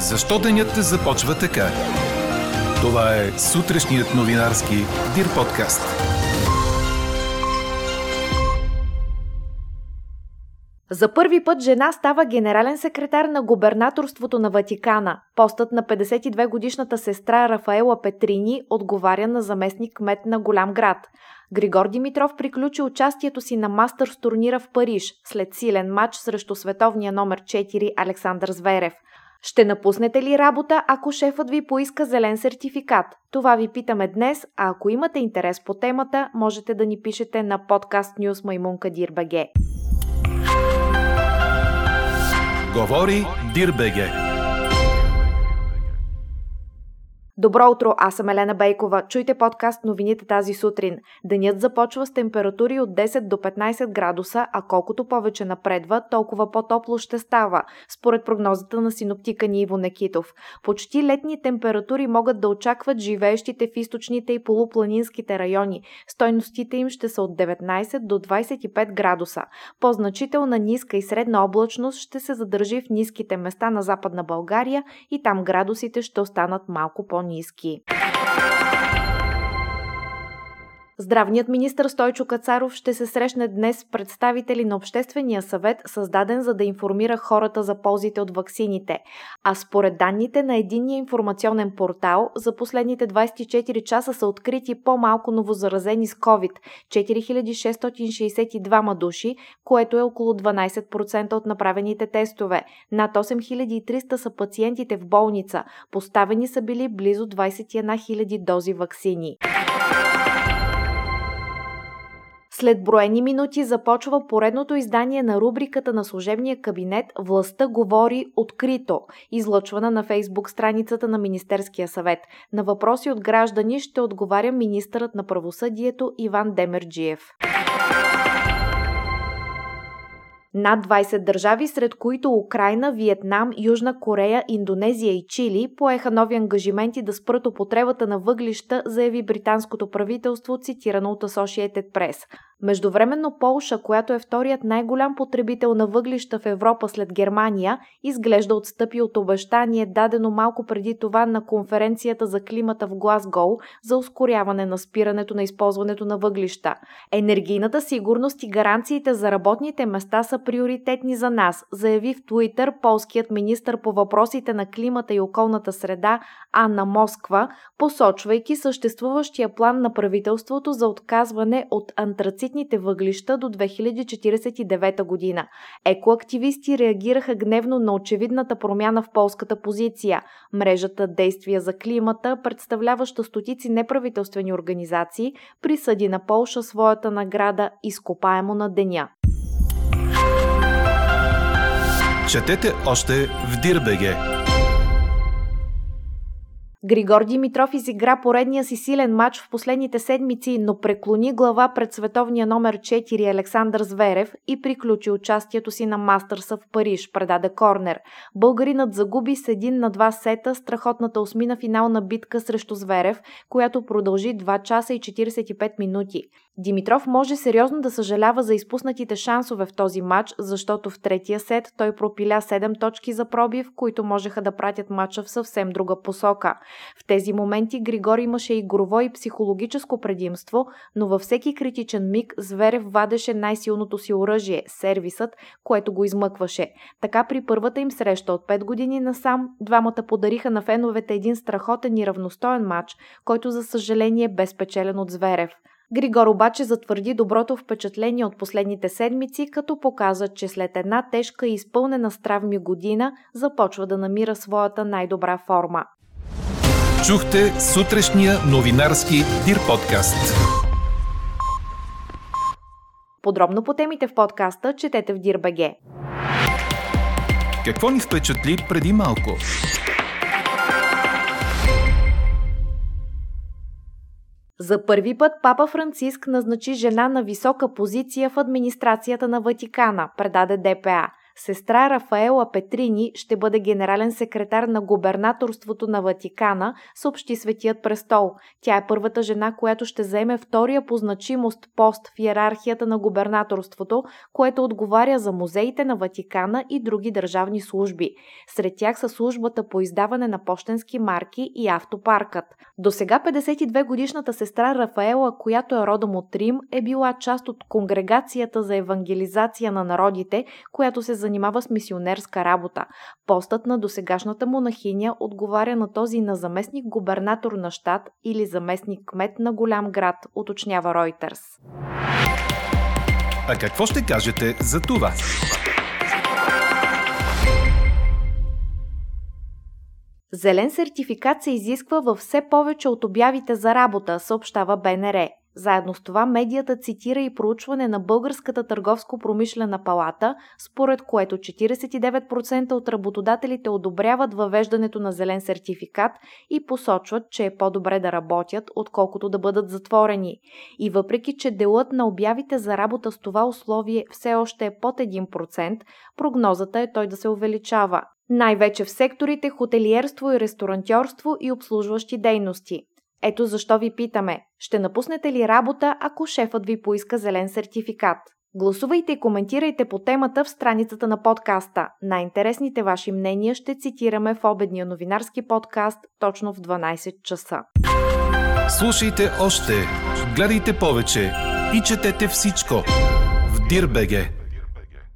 Защо денят започва така? Това е сутрешният новинарски Дир подкаст. За първи път жена става генерален секретар на губернаторството на Ватикана. Постът на 52-годишната сестра Рафаела Петрини отговаря на заместник кмет на голям град. Григор Димитров приключи участието си на мастърс турнира в Париж след силен матч срещу световния номер 4 Александър Зверев. Ще напуснете ли работа, ако шефът ви поиска зелен сертификат? Това ви питаме днес, а ако имате интерес по темата, можете да ни пишете на подкаст Ньюс Маймунка Дирбаге. Говори Дирбеге. Добро утро, аз съм Елена Бейкова. Чуйте подкаст новините тази сутрин. Денят започва с температури от 10 до 15 градуса, а колкото повече напредва, толкова по-топло ще става, според прогнозата на синоптика Ниво Некитов. Почти летни температури могат да очакват живеещите в източните и полупланинските райони. Стойностите им ще са от 19 до 25 градуса. По-значителна ниска и средна облачност ще се задържи в ниските места на Западна България и там градусите ще останат малко по по-низки. Здравният министр Стойчо Кацаров ще се срещне днес с представители на Обществения съвет, създаден за да информира хората за ползите от ваксините. А според данните на единния информационен портал, за последните 24 часа са открити по-малко новозаразени с COVID – 4662 души, което е около 12% от направените тестове. Над 8300 са пациентите в болница. Поставени са били близо 21 000 дози ваксини. След броени минути започва поредното издание на рубриката на служебния кабинет Властта говори открито, излъчвана на фейсбук страницата на Министерския съвет. На въпроси от граждани ще отговаря министърът на правосъдието Иван Демерджиев. Над 20 държави, сред които Украина, Виетнам, Южна Корея, Индонезия и Чили, поеха нови ангажименти да спрат употребата на въглища, заяви британското правителство, цитирано от Associated Press. Междувременно Полша, която е вторият най-голям потребител на въглища в Европа след Германия, изглежда отстъпи от обещание, дадено малко преди това на конференцията за климата в Глазгоу за ускоряване на спирането на използването на въглища. Енергийната сигурност и гаранциите за работните места са приоритетни за нас, заяви в Туитър полският министр по въпросите на климата и околната среда Анна Москва, посочвайки съществуващия план на правителството за отказване от антрацит tranzитните въглища до 2049 година. Екоактивисти реагираха гневно на очевидната промяна в полската позиция. Мрежата Действия за климата, представляваща стотици неправителствени организации, присъди на Полша своята награда Изкопаемо на деня. Четете още в Дирбеге! Григор Димитров изигра поредния си силен матч в последните седмици, но преклони глава пред световния номер 4 Александър Зверев и приключи участието си на Мастърса в Париж, предаде Корнер. Българинът загуби с един на два сета страхотната осмина финална битка срещу Зверев, която продължи 2 часа и 45 минути. Димитров може сериозно да съжалява за изпуснатите шансове в този матч, защото в третия сет той пропиля 7 точки за пробив, които можеха да пратят матча в съвсем друга посока. В тези моменти Григори имаше игрово и психологическо предимство, но във всеки критичен миг Зверев вадеше най-силното си оръжие – сервисът, което го измъкваше. Така при първата им среща от 5 години насам, двамата подариха на феновете един страхотен и равностоен матч, който за съжаление бе спечелен от Зверев. Григор обаче затвърди доброто впечатление от последните седмици, като показа, че след една тежка и изпълнена с травми година започва да намира своята най-добра форма. Чухте сутрешния новинарски Дир подкаст. Подробно по темите в подкаста четете в Дирбеге. Какво ни впечатли преди малко? За първи път папа Франциск назначи жена на висока позиция в администрацията на Ватикана, предаде ДПА. Сестра Рафаела Петрини ще бъде генерален секретар на губернаторството на Ватикана, съобщи Светият престол. Тя е първата жена, която ще заеме втория по значимост пост в иерархията на губернаторството, което отговаря за музеите на Ватикана и други държавни служби. Сред тях са службата по издаване на почтенски марки и автопаркът. До сега 52 годишната сестра Рафаела, която е родом от Рим, е била част от конгрегацията за евангелизация на народите, която се занимава с мисионерска работа. Постът на досегашната монахиня отговаря на този на заместник губернатор на щат или заместник кмет на голям град, уточнява Ройтерс. А какво ще кажете за това? Зелен сертификат се изисква във все повече от обявите за работа, съобщава БНР. Заедно с това медията цитира и проучване на Българската търговско-промишлена палата, според което 49% от работодателите одобряват въвеждането на зелен сертификат и посочват, че е по-добре да работят, отколкото да бъдат затворени. И въпреки, че делът на обявите за работа с това условие все още е под 1%, прогнозата е той да се увеличава. Най-вече в секторите хотелиерство и ресторантьорство и обслужващи дейности. Ето защо ви питаме, ще напуснете ли работа, ако шефът ви поиска зелен сертификат? Гласувайте и коментирайте по темата в страницата на подкаста. Най-интересните ваши мнения ще цитираме в обедния новинарски подкаст точно в 12 часа. Слушайте още, гледайте повече и четете всичко в Дирбеге.